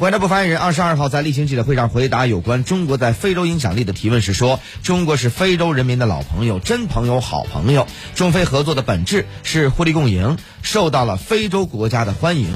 外交部发言人二十二号在例行记者会上回答有关中国在非洲影响力的提问时说中国是非洲人民的老朋友真朋友好朋友。中非合作的本质是互利共赢受到了非洲国家的欢迎。